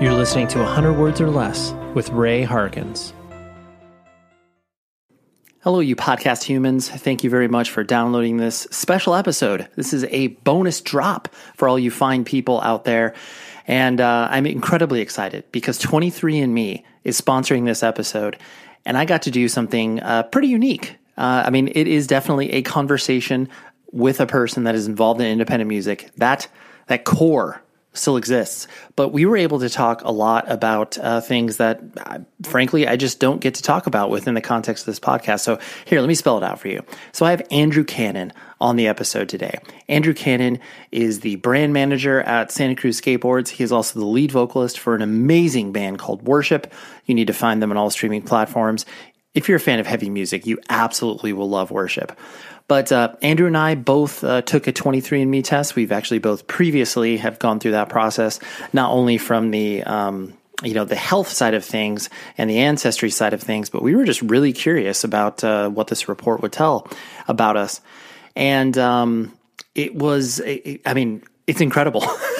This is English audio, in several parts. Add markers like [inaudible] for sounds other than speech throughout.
You're listening to 100 Words or Less with Ray Harkins. Hello, you podcast humans. Thank you very much for downloading this special episode. This is a bonus drop for all you fine people out there. And uh, I'm incredibly excited because 23andMe is sponsoring this episode. And I got to do something uh, pretty unique. Uh, I mean, it is definitely a conversation with a person that is involved in independent music. That, that core still exists. But we were able to talk a lot about uh, things that, uh, frankly, I just don't get to talk about within the context of this podcast. So here, let me spell it out for you. So I have Andrew Cannon on the episode today. Andrew Cannon is the brand manager at Santa Cruz Skateboards. He is also the lead vocalist for an amazing band called Worship. You need to find them on all streaming platforms. If you're a fan of heavy music, you absolutely will love Worship. But uh, Andrew and I both uh, took a 23andMe test. We've actually both previously have gone through that process, not only from the um, you know the health side of things and the ancestry side of things, but we were just really curious about uh, what this report would tell about us, and um, it was. I mean, it's incredible. [laughs]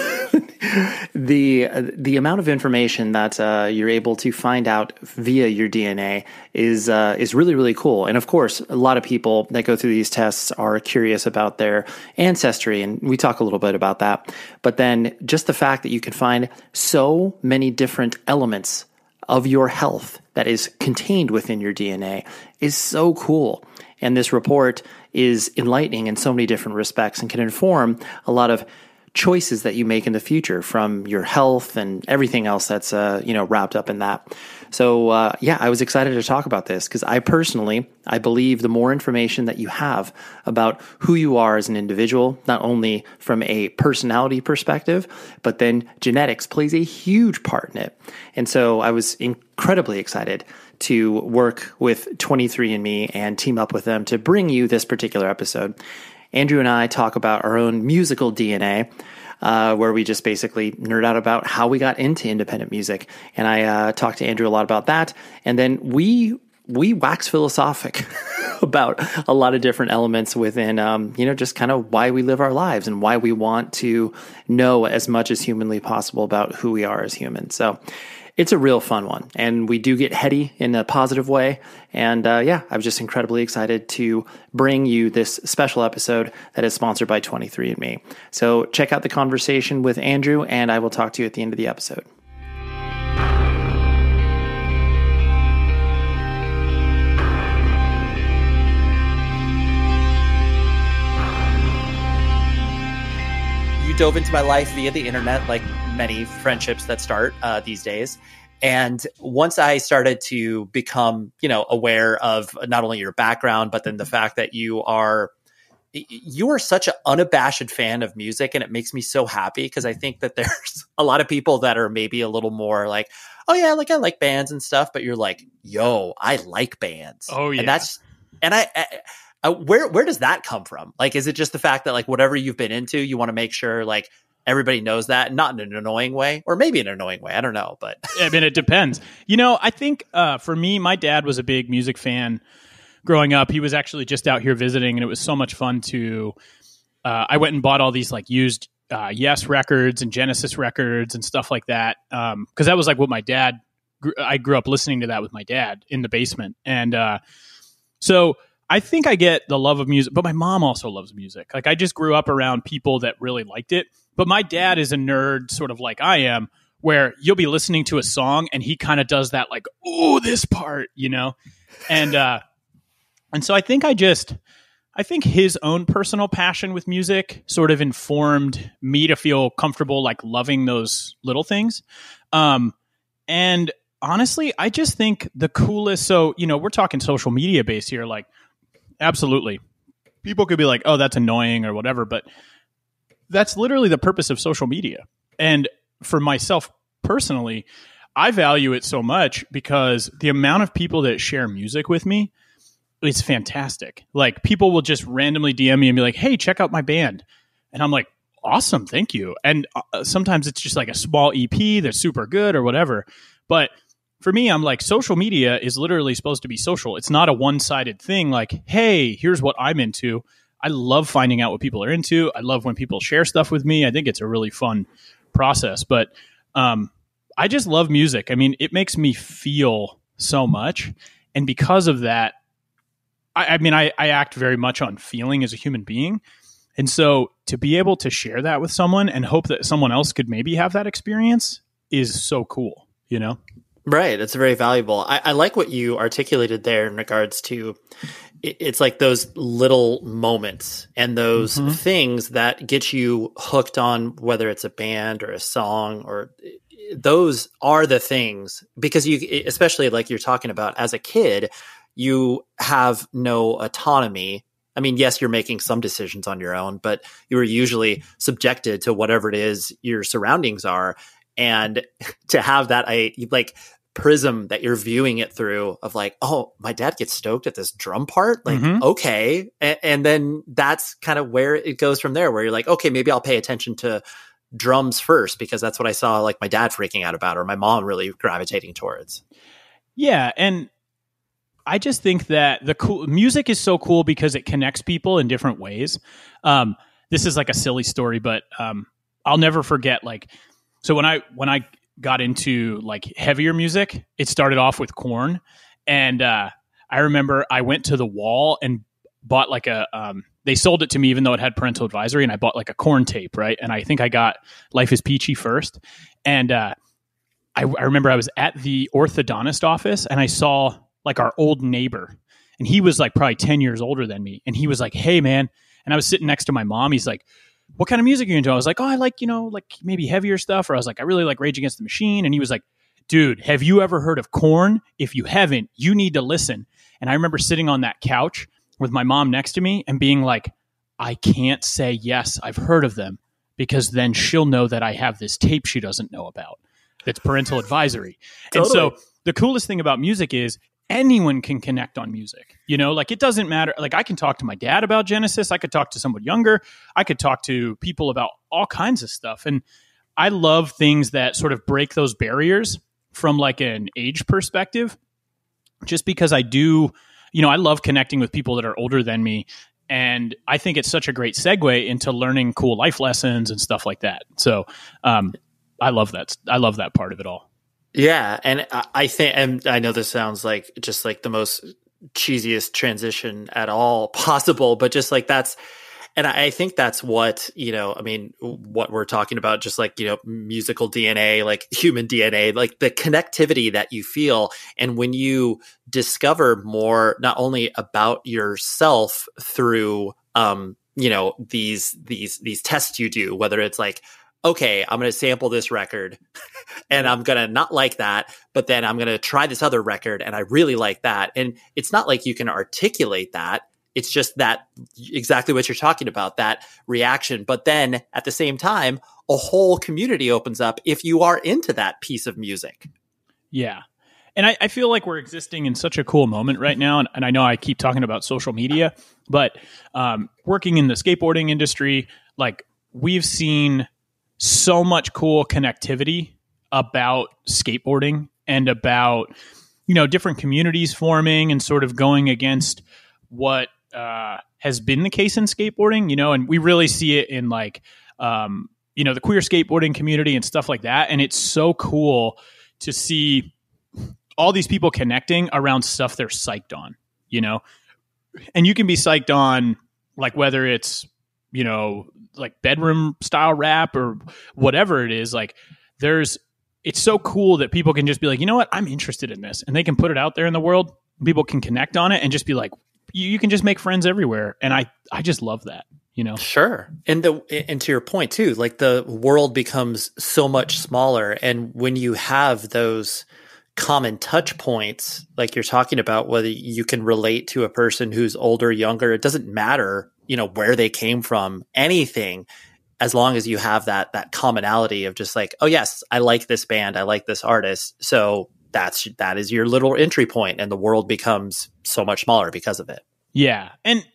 [laughs] the the amount of information that uh, you're able to find out via your DNA is uh, is really really cool. And of course, a lot of people that go through these tests are curious about their ancestry, and we talk a little bit about that. But then just the fact that you can find so many different elements of your health that is contained within your DNA is so cool. And this report is enlightening in so many different respects and can inform a lot of choices that you make in the future from your health and everything else that's uh, you know wrapped up in that. So uh, yeah, I was excited to talk about this because I personally I believe the more information that you have about who you are as an individual, not only from a personality perspective, but then genetics plays a huge part in it. And so I was incredibly excited to work with 23andMe and team up with them to bring you this particular episode. Andrew and I talk about our own musical DNA, uh, where we just basically nerd out about how we got into independent music. And I uh, talked to Andrew a lot about that. And then we we wax philosophic [laughs] about a lot of different elements within, um, you know, just kind of why we live our lives and why we want to know as much as humanly possible about who we are as humans. So it's a real fun one. And we do get heady in a positive way. And uh, yeah, I was just incredibly excited to bring you this special episode that is sponsored by 23andMe. So check out the conversation with Andrew, and I will talk to you at the end of the episode. You dove into my life via the internet, like many friendships that start uh, these days. And once I started to become, you know, aware of not only your background, but then the fact that you are you are such an unabashed fan of music and it makes me so happy because I think that [laughs] there's a lot of people that are maybe a little more like, oh yeah, like I like bands and stuff, but you're like, yo, I like bands. Oh yeah. And that's and I, I uh, where where does that come from? Like, is it just the fact that like whatever you've been into, you want to make sure like everybody knows that, not in an annoying way, or maybe in an annoying way. I don't know, but [laughs] I mean, it depends. You know, I think uh, for me, my dad was a big music fan growing up. He was actually just out here visiting, and it was so much fun to. Uh, I went and bought all these like used uh, Yes records and Genesis records and stuff like that because um, that was like what my dad gr- I grew up listening to that with my dad in the basement, and uh, so I think I get the love of music. But my mom also loves music. Like I just grew up around people that really liked it. But my dad is a nerd, sort of like I am, where you'll be listening to a song and he kind of does that, like, "Oh, this part," you know, and uh, and so I think I just. I think his own personal passion with music sort of informed me to feel comfortable, like loving those little things. Um, and honestly, I just think the coolest. So, you know, we're talking social media based here. Like, absolutely. People could be like, oh, that's annoying or whatever. But that's literally the purpose of social media. And for myself personally, I value it so much because the amount of people that share music with me is fantastic. Like people will just randomly DM me and be like, "Hey, check out my band," and I'm like, "Awesome, thank you." And uh, sometimes it's just like a small EP that's super good or whatever. But for me, I'm like, social media is literally supposed to be social. It's not a one sided thing. Like, hey, here's what I'm into. I love finding out what people are into. I love when people share stuff with me. I think it's a really fun process. But um, I just love music. I mean, it makes me feel so much. And because of that, I, I mean, I, I act very much on feeling as a human being. And so to be able to share that with someone and hope that someone else could maybe have that experience is so cool, you know? Right. It's very valuable. I, I, like what you articulated there in regards to it's like those little moments and those mm-hmm. things that get you hooked on whether it's a band or a song or those are the things because you, especially like you're talking about as a kid, you have no autonomy. I mean, yes, you're making some decisions on your own, but you are usually subjected to whatever it is your surroundings are. And [laughs] to have that, I like prism that you're viewing it through of like, oh, my dad gets stoked at this drum part. Like, mm-hmm. okay. And, and, then that's kind of where it goes from there, where you're like, okay, maybe I'll pay attention to drums first because that's what I saw like my dad freaking out about or my mom really gravitating towards. Yeah. And I just think that the cool music is so cool because it connects people in different ways. Um, this is like a silly story, but um, I'll never forget like, so when I when I got into like heavier music, it started off with Korn. and uh, I remember I went to the wall and bought like a. Um, they sold it to me even though it had parental advisory, and I bought like a Korn tape, right? And I think I got Life is Peachy first, and uh, I, I remember I was at the orthodontist office and I saw like our old neighbor, and he was like probably ten years older than me, and he was like, "Hey, man," and I was sitting next to my mom. He's like what kind of music are you into? I was like, oh, I like, you know, like maybe heavier stuff. Or I was like, I really like Rage Against the Machine. And he was like, dude, have you ever heard of Korn? If you haven't, you need to listen. And I remember sitting on that couch with my mom next to me and being like, I can't say, yes, I've heard of them because then she'll know that I have this tape she doesn't know about. That's parental advisory. totally. And so the coolest thing about music is anyone can connect on music. You know, like it doesn't matter. Like I can talk to my dad about Genesis. I could talk to someone younger. I could talk to people about all kinds of stuff. And I love things that sort of break those barriers from like an age perspective, just because I do, you know, I love connecting with people that are older than me. And I think it's such a great segue into learning cool life lessons and stuff like that. So, um, I love that. I love that part of it all. Yeah, and I think, and I know this sounds like just like the most cheesiest transition at all [laughs] possible, but just like that's, and I think that's what you know. I mean, what we're talking about, just like you know, musical DNA, like [laughs] human DNA, like the connectivity that you feel, and when you discover more, not only about yourself through, um, you know, these these these tests you do, whether it's like okay, I'm going to sample this record [laughs] and I'm going to not like that, but then I'm going to try this other record and I really like that. And it's not like you can articulate that. It's just that exactly what you're talking about, that reaction. But then at the same time, a whole community opens up if you are into that piece of music. Yeah. And I, I feel like we're existing in such a cool moment right now. And, and I know I keep talking about social media, but um, working in the skateboarding industry, like we've seen so much cool connectivity about skateboarding and about you know different communities forming and sort of going against what uh, has been the case in skateboarding you know and we really see it in like um, you know the queer skateboarding community and stuff like that and it's so cool to see all these people connecting around stuff they're psyched on, you know? And you can be psyched on like whether it's, you know, like bedroom style rap or whatever it is, like there's it's so cool that people can just be like, you know what, I'm interested in this, and they can put it out there in the world. People can connect on it and just be like, you, you can just make friends everywhere, and I I just love that. You know, sure. And the and to your point too, like the world becomes so much smaller, and when you have those common touch points like you're talking about whether you can relate to a person who's older younger it doesn't matter you know where they came from anything as long as you have that that commonality of just like oh yes i like this band i like this artist so that's that is your little entry point and the world becomes so much smaller because of it yeah and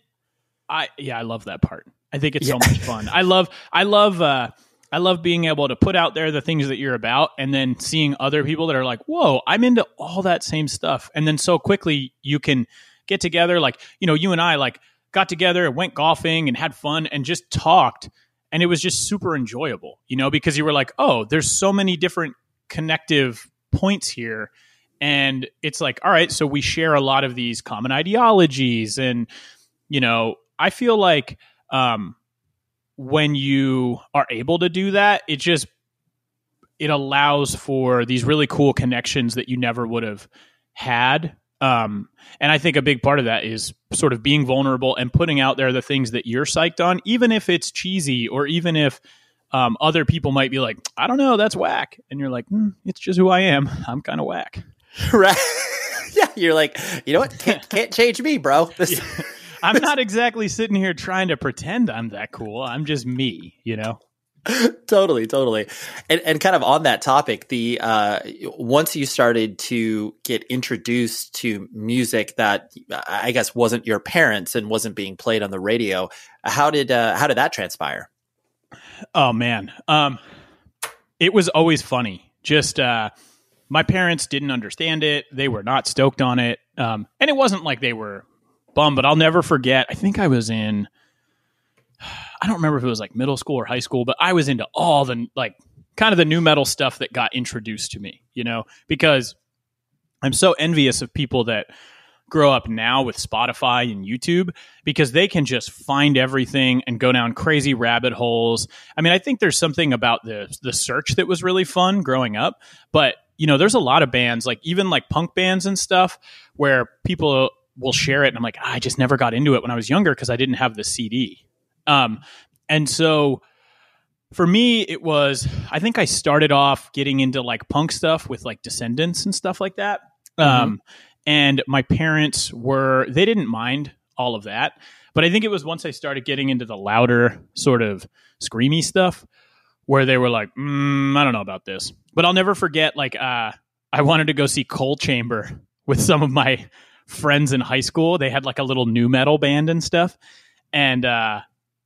i yeah i love that part i think it's yeah. so much fun i love i love uh I love being able to put out there the things that you're about and then seeing other people that are like, whoa, I'm into all that same stuff. And then so quickly you can get together. Like, you know, you and I like got together, and went golfing and had fun and just talked and it was just super enjoyable, you know, because you were like, oh, there's so many different connective points here. And it's like, all right, so we share a lot of these common ideologies. And, you know, I feel like um, when you are able to do that, it just it allows for these really cool connections that you never would have had um, and I think a big part of that is sort of being vulnerable and putting out there the things that you're psyched on, even if it's cheesy or even if um, other people might be like, I don't know, that's whack. And you're like, mm, it's just who I am. [laughs] I'm kind of whack. [laughs] Right. [laughs] yeah. You're like, you know what? Can't, can't change me, bro. This- I'm not exactly sitting here trying to pretend I'm that cool. I'm just me, you know? [laughs] totally, totally. And and kind of on that topic, the uh, once you started to get introduced to music that I guess wasn't your parents and wasn't being played on the radio, how did uh, how did that transpire? Oh man, um, it was always funny. Just uh, my parents didn't understand it; they were not stoked on it, um, and it wasn't like they were bummed. But I'll never forget. I think I was in I don't remember if it was like middle school or high school, but I was into all the like kind of the nu metal stuff that got introduced to me, you know, because I'm so envious of people that grow up now with Spotify and YouTube because they can just find everything and go down crazy rabbit holes. I mean, I think there's something about the the search that was really fun growing up, but you know, there's a lot of bands like even like punk bands and stuff where people will share it and I'm like, I just never got into it when I was younger because I didn't have the CD. Um, and so for me, it was, I think I started off getting into like punk stuff with like Descendents and stuff like that. Mm-hmm. Um, and my parents were, they didn't mind all of that. But I think it was once I started getting into the louder sort of screamy stuff where they were like, mm, I don't know about this. But I'll never forget, like, uh, I wanted to go see Coal Chamber with some of my friends in high school. They had like a little nu metal band and stuff. And uh,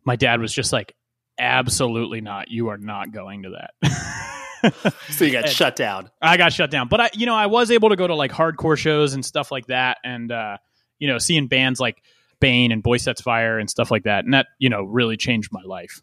my dad was just like, absolutely not. You are not going to that. [laughs] so you got and shut down. I got shut down. But I, you know, I was able to go to like hardcore shows and stuff like that. And, uh, you know, seeing bands like Bane and Boy Sets Fire and stuff like that. And that, you know, really changed my life.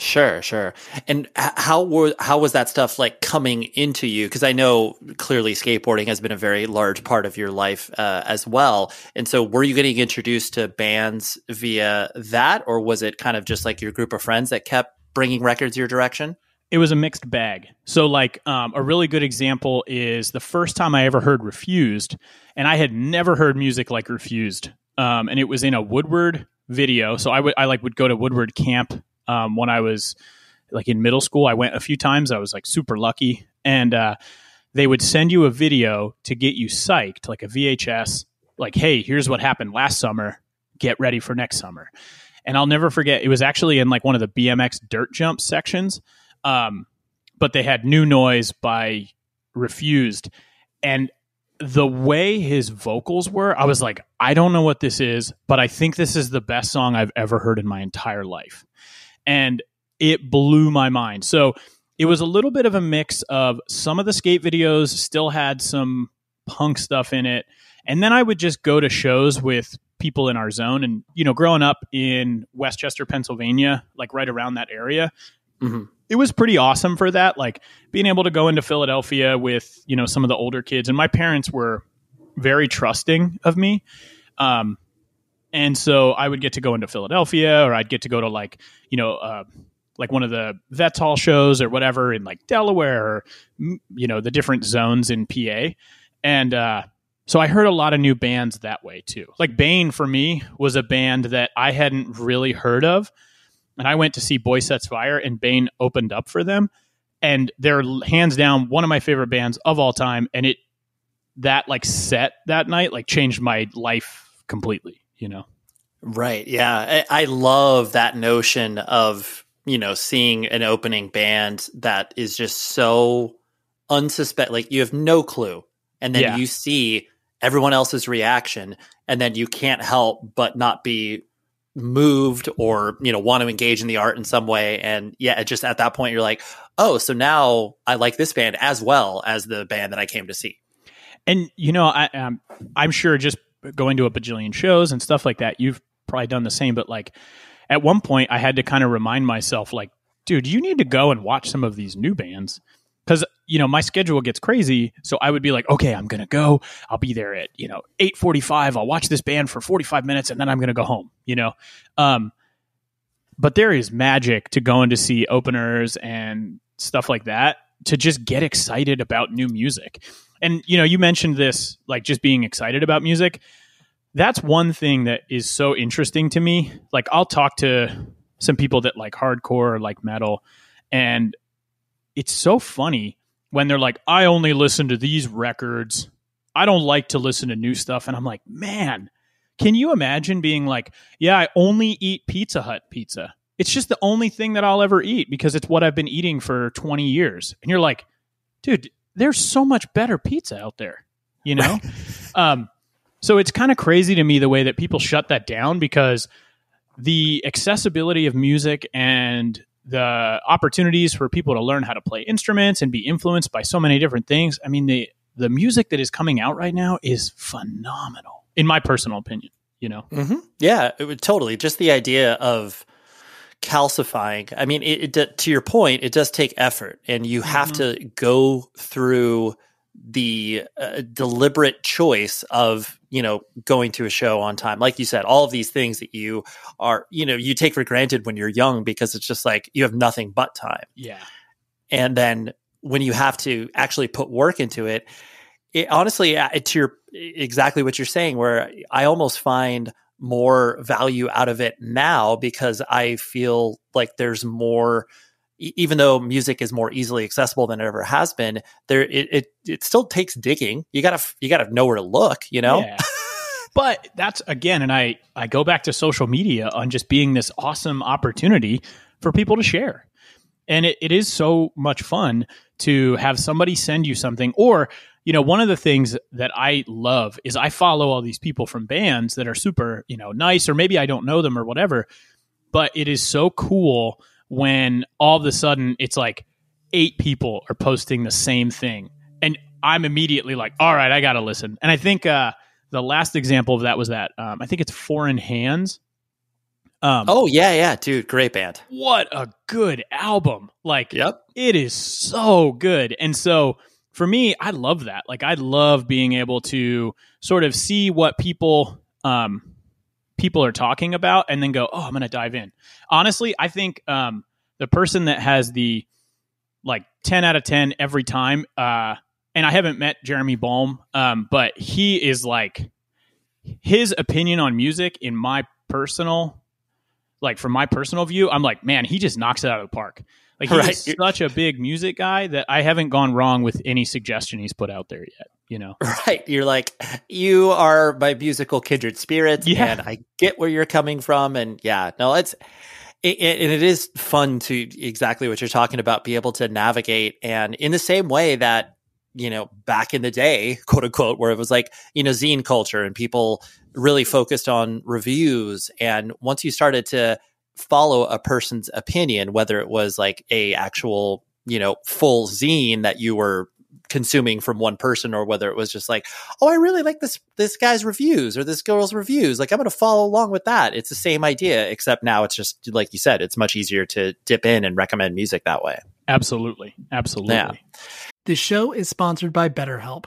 Sure, sure. And how were how was that stuff like coming into you? Because I know clearly skateboarding has been a very large part of your life uh, as well. And so, were you getting introduced to bands via that, or was it kind of just like your group of friends that kept bringing records your direction? It was a mixed bag. So, like um, a really good example is the first time I ever heard Refused, and I had never heard music like Refused, um, and it was in a Woodward video. So I would I like would go to Woodward camp um, when I was like in middle school. I went a few times. I was like super lucky, and uh, they would send you a video to get you psyched, like a VHS. Like, hey, here's what happened last summer. Get ready for next summer. And I'll never forget. It was actually in like one of the BMX dirt jump sections, um, but they had "New Noise" by Refused, and the way his vocals were, I was like, I don't know what this is, but I think this is the best song I've ever heard in my entire life and it blew my mind. So it was a little bit of a mix of some of the skate videos still had some punk stuff in it. And then I would just go to shows with people in our zone. And, you know, growing up in West Chester, Pennsylvania, like right around that area, mm-hmm. it was pretty awesome for that. Like being able to go into Philadelphia with you know some of the older kids, and my parents were very trusting of me. Um, and so I would get to go into Philadelphia, or I'd get to go to like you know uh, like one of the Vets Hall shows or whatever in like Delaware, or you know the different zones in PA, and uh, so I heard a lot of new bands that way too. Like Bane for me was a band that I hadn't really heard of and I went to see Boy Sets Fire, and Bane opened up for them, and they're hands down one of my favorite bands of all time. And it that like set that night like changed my life completely. You know, right? Yeah, I, I love that notion of you know seeing an opening band that is just so unsuspect. Like you have no clue, and then yeah. you see everyone else's reaction, and then you can't help but not be moved or you know want to engage in the art in some way and yeah just at that point you're like oh so now i like this band as well as the band that i came to see and you know i um, i'm sure just going to a bajillion shows and stuff like that you've probably done the same but like at one point i had to kind of remind myself like dude you need to go and watch some of these new bands. Because you know my schedule gets crazy so i would be like okay i'm gonna go. I'll be there at you know 8.45 i'll watch this band for 45 minutes and then i'm gonna go home you know? Um, but there is magic to going to see openers and stuff like that to just get excited about new music and you know you mentioned this like just being excited about music that's one thing that is so interesting to me like i'll talk to some people that like hardcore or like metal and it's so funny when they're like, I only listen to these records. I don't like to listen to new stuff. And I'm like, man, can you imagine being like, yeah, I only eat Pizza Hut pizza. It's just the only thing that I'll ever eat because it's what I've been eating for 20 years. And you're like, dude, there's so much better pizza out there, you know? [laughs] um, so it's kind of crazy to me the way that people shut that down because the accessibility of music and the opportunities for people to learn how to play instruments and be influenced by so many different things. I mean, the the music that is coming out right now is phenomenal, in my personal opinion. You know, mm-hmm. yeah, it would totally. Just the idea of calcifying. I mean, it, it, to your point, it does take effort, and you have mm-hmm. to go through the uh, deliberate choice of you know going to a show on time like you said all of these things that you are you know you take for granted when you're young because it's just like you have nothing but time yeah and then when you have to actually put work into it it honestly uh, to your exactly what you're saying where i almost find more value out of it now because i feel like there's more even though music is more easily accessible than it ever has been, there it it, it still takes digging. You gotta you gotta know where to look. You know. Yeah. but that's again, and I I go back to social media on just being this awesome opportunity for people to share, and it, it is so much fun to have somebody send you something or you know one of the things that i love is i follow all these people from bands that are super you know nice or maybe i don't know them or whatever but it is so cool when all of a sudden it's like eight people are posting the same thing. And I'm immediately like, all right, I got to listen. And I think uh, the last example of that was that um, I think it's Foreign Hands. Um, oh yeah, yeah, dude, great band. What a good album! Like, yep, it is so good. And so for me, I love that. Like, I love being able to sort of see what people um, people are talking about and then go, oh, I'm going to dive in. Honestly, I think um, the person that has the like 10 out of 10 every time, uh, and I haven't met Jeremy Bolm, um, but he is like his opinion on music in my personal, like from my personal view, I'm like, man, he just knocks it out of the park. Like he's right. such a big music guy that I haven't gone wrong with any suggestion he's put out there yet. You know, [laughs] right? You're like, you are my musical kindred spirits, yeah. and I get where you're coming from, and yeah, no, it's it, it, and it is fun to exactly what you're talking about, be able to navigate, and in the same way that you know back in the day, quote unquote, where it was like you know zine culture and people really focused on reviews, and once you started to follow a person's opinion, whether it was like a actual, you know, full zine that you were consuming from one person or whether it was just like, oh, I really like this this guy's reviews or this girl's reviews. Like I'm going to follow along with that. It's the same idea, except now it's just like you said, it's much easier to dip in and recommend music that way. Absolutely, absolutely. Yeah. The show is sponsored by BetterHelp.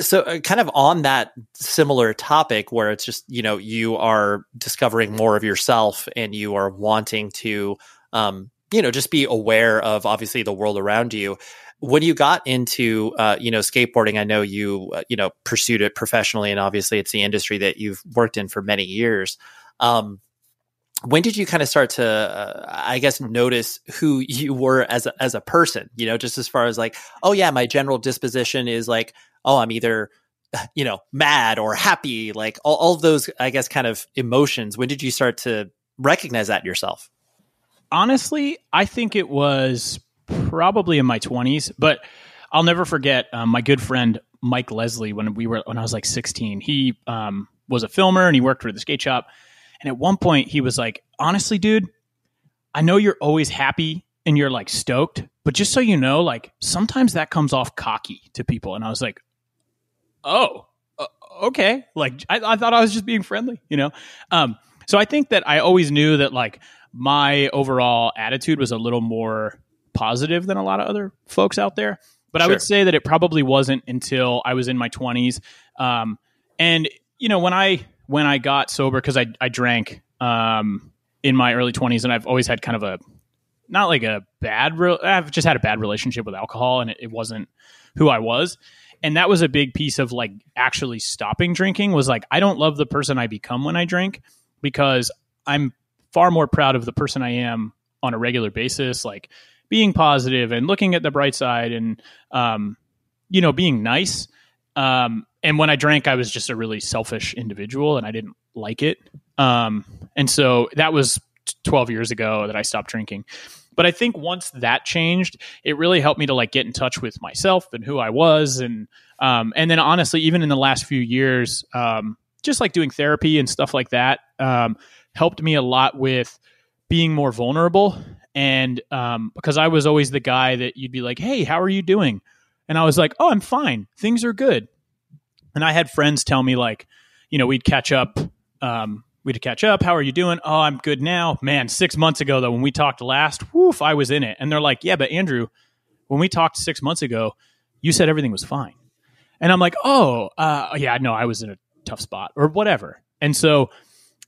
so uh, kind of on that similar topic where it's just you know you are discovering more of yourself and you are wanting to um, you know just be aware of obviously the world around you. When you got into uh, you know skateboarding i know you uh, you know pursued it professionally and obviously it's the industry that you've worked in for many years. Um, when did you kind of start to uh, i guess notice who you were as a, as a person? You know just as far as like oh yeah my general disposition is like oh i'm either [laughs] you know mad or happy like all, all those i guess kind of emotions. When did you start to recognize that yourself? Honestly i think it was probably in my 20s but i'll never forget um, my good friend mike leslie when we were when i was like 16 he um, was a filmer and he worked for the skate shop and at one point, he was like, honestly, dude, I know you're always happy and you're like stoked, but just so you know, like sometimes that comes off cocky to people. And I was like, oh, uh, okay. Like I, I, thought I was just being friendly, you know? Um, so I think that I always knew that like my overall attitude was a little more positive than a lot of other folks out there. But sure. I would say that it probably wasn't until I was in my 20s. Um, and, you know, when I when I got sober because I I drank um, in my early twenties, and I've always had kind of a not like a bad. Re- I've just had a bad relationship with alcohol, and it, it wasn't who I was. And that was a big piece of like actually stopping drinking. Was like I don't love the person I become when I drink because I'm far more proud of the person I am on a regular basis, like being positive and looking at the bright side and um, you know being nice. Um, and when I drank, I was just a really selfish individual, and I didn't like it. Um, and so that was 12 years ago that I stopped drinking. But I think once that changed, it really helped me to like get in touch with myself and who I was, and um, and then honestly, even in the last few years, um, just like doing therapy and stuff like that, um, helped me a lot with being more vulnerable. And um, because I was always the guy that you'd be like, "Hey, how are you doing?" And I was like, "Oh, I'm fine. Things are good." And I had friends tell me like, you know, we'd catch up. Um, we'd catch up. How are you doing? Oh, I'm good now. Man, six months ago though, when we talked last, woof, I was in it. And they're like, yeah, but Andrew, when we talked six months ago, you said everything was fine. And I'm like, oh, uh, yeah, no, I was in a tough spot or whatever. And so,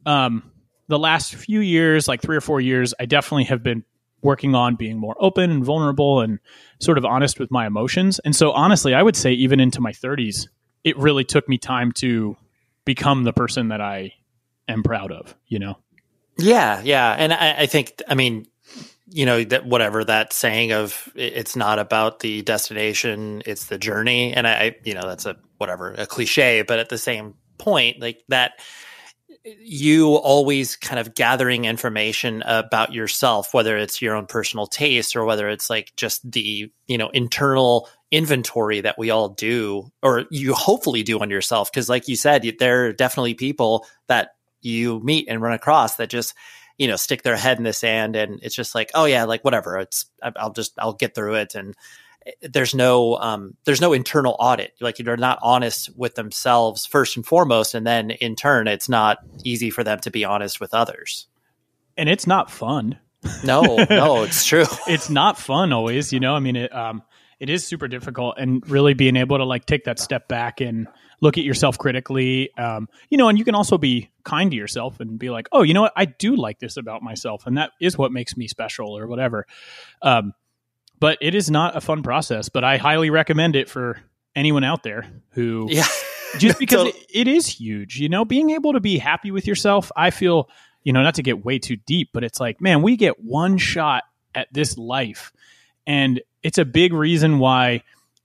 um, the last few years, like three or four years, I definitely have been working on being more open and vulnerable and sort of honest with my emotions. And so, honestly, I would say even into my 30s, it really took me time to become the person that I am proud of, you know? Yeah, yeah. And I, I think, I mean, you know, that whatever that saying of it's not about the destination, it's the journey. And I, you know, that's a whatever, a cliche, but at the same point, like that, you always kind of gathering information about yourself, whether it's your own personal taste or whether it's like just the, you know, internal inventory that we all do or you hopefully do on yourself. Because like you said there are definitely people that you meet and run across that just you know stick their head in the sand and it's just like oh yeah like whatever it's i'll just i'll get through it and there's no um there's no internal audit. Like they're not honest with themselves first and foremost and then in turn it's not easy for them to be honest with others. And it's not fun. No [laughs] no it's true. It's not fun always you know? I mean it um it is super difficult and really being able to like take that step back and look at yourself critically um, you know and you can also be kind to yourself and be like oh you know what? I do like this about myself and that is what makes me special or whatever. Um, but it is not a fun process but i highly recommend it for anyone out there who yeah [laughs] just [laughs] because it, it is huge you know being able to be happy with yourself i feel you know not to get way too deep but it's like man we get one shot at this life and it's a big reason why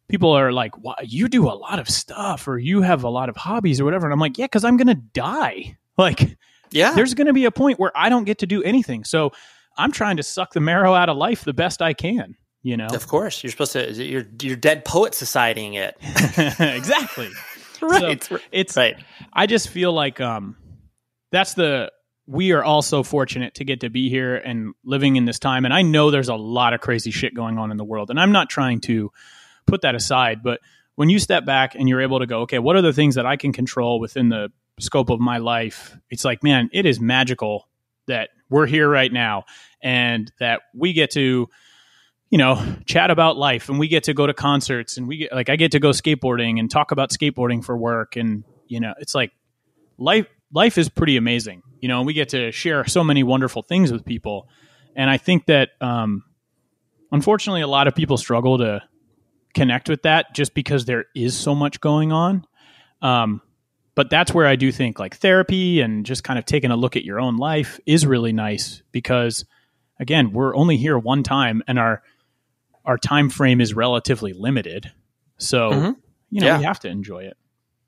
people are like, "Why you do a lot of stuff or you have a lot of hobbies or whatever." And I'm like, "Yeah, cuz I'm going to die." [laughs] Like yeah. There's going to be a point where I don't get to do anything. So, I'm trying to suck the marrow out of life the best I can, you know. Of course, you're supposed to you're you're dead poet societying it. [laughs] exactly. [laughs] right. So it's right. I just feel like um that's the we are all so fortunate to get to be here and living in this time. And I know there's a lot of crazy shit going on in the world. And I'm not trying to put that aside, but when you step back and you're able to go, okay, what are the things that I can control within the scope of my life? It's like, man, it is magical that we're here right now and that we get to you know chat about life and we get to go to concerts and we get like I get to go skateboarding and talk about skateboarding for work and you know it's like life life is pretty amazing you know we get to share so many wonderful things with people and I think that um unfortunately a lot of people struggle to connect with that just because there is so much going on. Um, but that's where I do think like therapy and just kind of taking a look at your own life is really nice because again, we're only here one time and our our time frame is relatively limited. So, mm-hmm. you know, yeah. we have to enjoy it.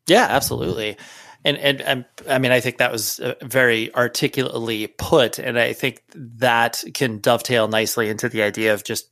Yeah, absolutely. And, and, and I mean, I think that was uh, very articulately put, and I think that can dovetail nicely into the idea of just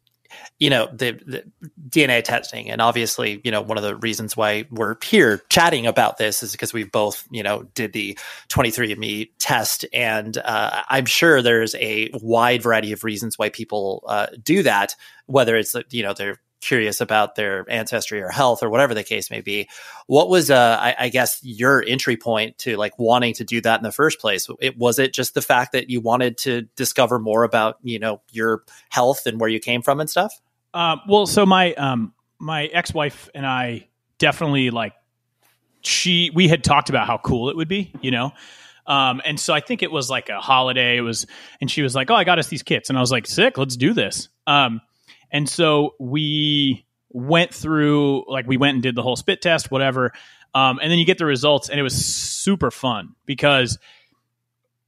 you know the, the, DNA testing, and obviously, you know, one of the reasons why we're here chatting about this is because we both, you know, did the 23andMe test, and uh, I'm sure there's a wide variety of reasons why people uh, do that, whether it's you know they're curious about their ancestry or health or whatever the case may be. What was, uh, I, I, guess, your entry point to like wanting to do that in the first place? It was it just the fact that you wanted to discover more about you know your health and where you came from and stuff? Um, well, so my um, my ex wife and I definitely like she we had talked about how cool it would be, you know. Um, and so I think it was like a holiday. It was, and she was like, "Oh, I got us these kits," and I was like, "Sick, let's do this." Um, and so we went through, like, we went and did the whole spit test, whatever. Um, and then you get the results, and it was super fun because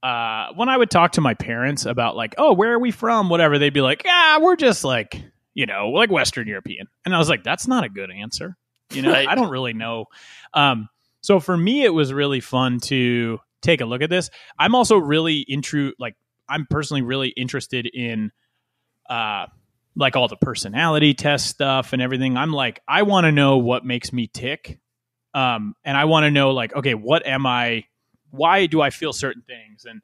uh, when I would talk to my parents about, like, oh, where are we from, whatever, they'd be like, ah, we're just like, you know, like Western European. And I was like, that's not a good answer. You know, right. I don't really know. Um, so for me, it was really fun to take a look at this. I'm also really into, like, I'm personally really interested in uh, like all the personality test stuff and everything. I'm like, I want to know what makes me tick. Um, and I want to know like, okay, what am I, why do I feel certain things? And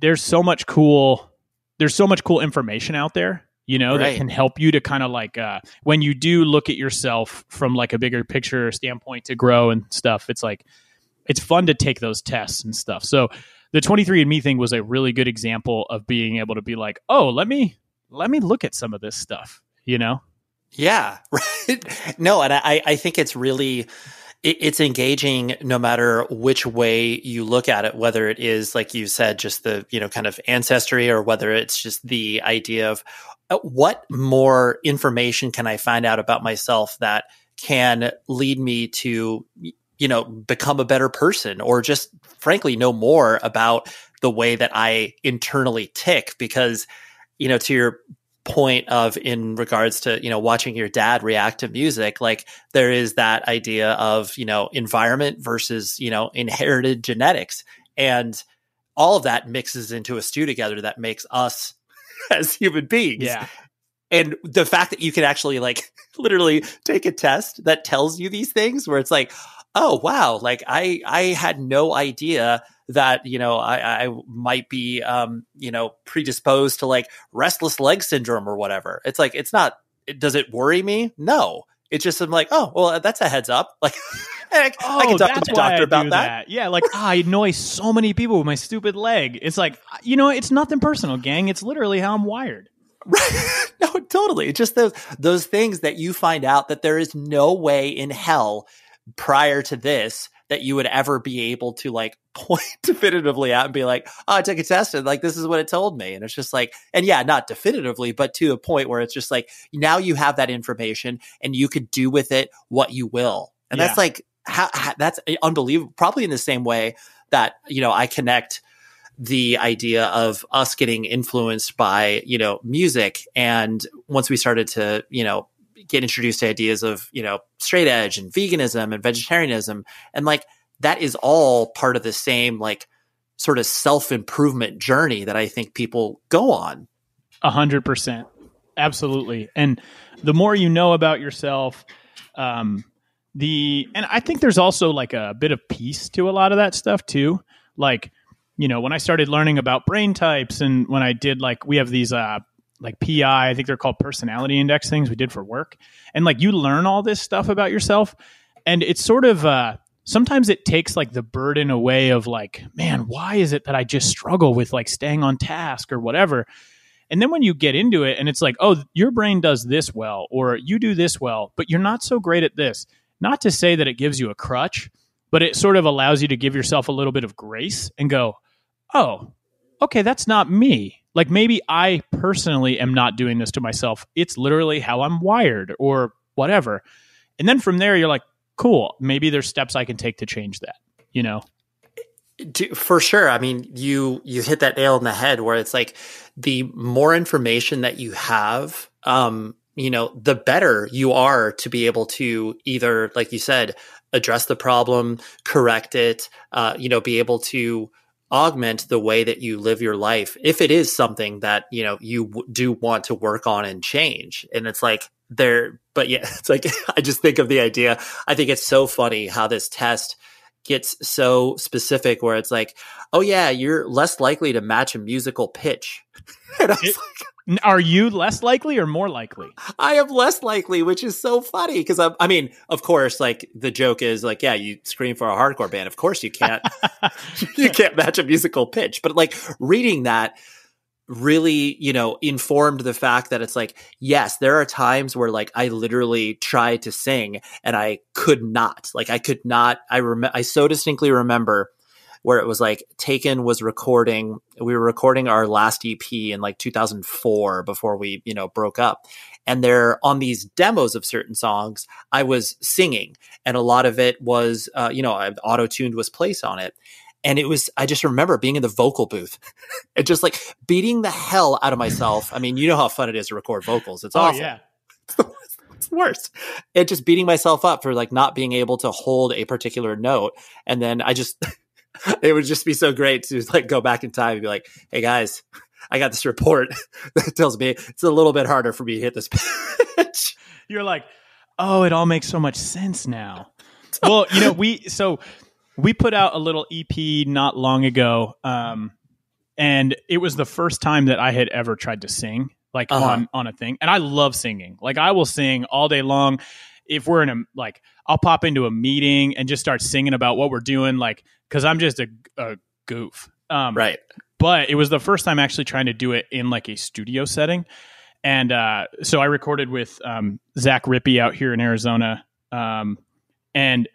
there's so much cool, there's so much cool information out there, you know, right. that can help you to kind of like, uh, when you do look at yourself from like a bigger picture standpoint to grow and stuff, it's like, it's fun to take those tests and stuff. So the 23andMe thing was a really good example of being able to be like, oh, let me, let me look at some of this stuff, you know? Yeah, [laughs] right. No, and I, I think it's really it's engaging no matter which way you look at it whether it is like you said just the you know kind of ancestry or whether it's just the idea of uh, what more information can i find out about myself that can lead me to you know become a better person or just frankly know more about the way that i internally tick because you know, to your point of in regards to you know watching your dad react to music like there is that idea of you know environment versus you know inherited genetics. And all of that mixes into a stew together that makes us [laughs] as human beings. Yeah. And the fact that you can actually like [laughs] literally take a test that tells you these things where it's like oh wow like i i had no idea that you know i i might be um you know predisposed to like restless leg syndrome or whatever it's like it's not does it worry me no it's just i'm like oh well that's a heads up [laughs] like I, Oh, I can talk to the doctor about do that. Yeah, like [laughs] I annoy so many people with my stupid leg. It's like you know, it's nothing personal, gang. It's literally how I'm wired. Right. [laughs] no, totally. It's just those those things that you find out that there is no way in hell prior to this that you would ever be able to like point [laughs] definitively at and be like, oh, I took a test and like this is what it told me. And it's just like, and yeah, not definitively, but to a point where it's just like now you have that information and you could do with it what you will. And Yeah. that's like how, how that's unbelievable. Probably in the same way that, you know, I connect the idea of us getting influenced by you know music and once we started to you know get introduced to ideas of you know straight edge and veganism and vegetarianism and like that is all part of the same like sort of self-improvement journey that i think people go on A hundred percent, absolutely. And the more you know about yourself, um, the and I think there's also like a bit of peace to a lot of that stuff too. Like, you know, when I started learning about brain types, and when I did like we have these uh like PI, I think they're called personality index things we did for work, and like you learn all this stuff about yourself, and it's sort of uh sometimes it takes like the burden away of like, man, why is it that I just struggle with like staying on task or whatever? And then when you get into it and it's like, oh, your brain does this well, or you do this well, but you're not so great at this. Not to say that it gives you a crutch, but it sort of allows you to give yourself a little bit of grace and go, oh, okay, that's not me. Like maybe I personally am not doing this to myself. It's literally how I'm wired or whatever. And then from there, you're like, cool, maybe there's steps I can take to change that, you know? For sure. I mean you you hit that nail on the head where it's like the more information that you have um you know the better you are to be able to either like you said address the problem correct it uh you know be able to augment the way that you live your life if it is something that you know you w- do want to work on and change. And it's like there but yeah [laughs] it's like [laughs] i just think of the idea i think it's so funny how this test gets so specific where it's like, oh yeah, you're less likely to match a musical pitch. [laughs] and I was It- like, Are you less likely or more likely? I am less likely, which is so funny because I, I mean, of course, like the joke is like, yeah, you scream for a hardcore band. Of course, you can't, you can't match a musical pitch. But like reading that really, you know, informed the fact that it's like, yes, there are times where like I literally tried to sing and I could not. Like I could not. I rem- I so distinctly remember where it was like Taken was recording. We were recording our last EP in like 2004 before we, you know, broke up. And there on these demos of certain songs, I was singing, and a lot of it was, uh, you know, auto tuned was placed on it. And it was, I just remember being in the vocal booth [laughs] and just like beating the hell out of myself. I mean, you know how fun it is to record vocals. It's oh, awful it's the worst. And just beating myself up for like not being able to hold a particular note. And then I just, [laughs] it would just be so great to like go back in time and be like, hey guys, I got this report [laughs] that tells me it's a little bit harder for me to hit this pitch. You're like, oh, it all makes so much sense now. well, you know, we so we put out a little EP not long ago, um, and it was the first time that I had ever tried to sing like Uh-huh. on on a thing. And I love singing. Like I will sing all day long. If we're in a like, I'll pop into a meeting and just start singing about what we're doing, like because I'm just a, a goof. Um, right. but it was the first time actually trying to do it in like a studio setting. And uh, so I recorded with um, Zach Rippey out here in Arizona. Um, and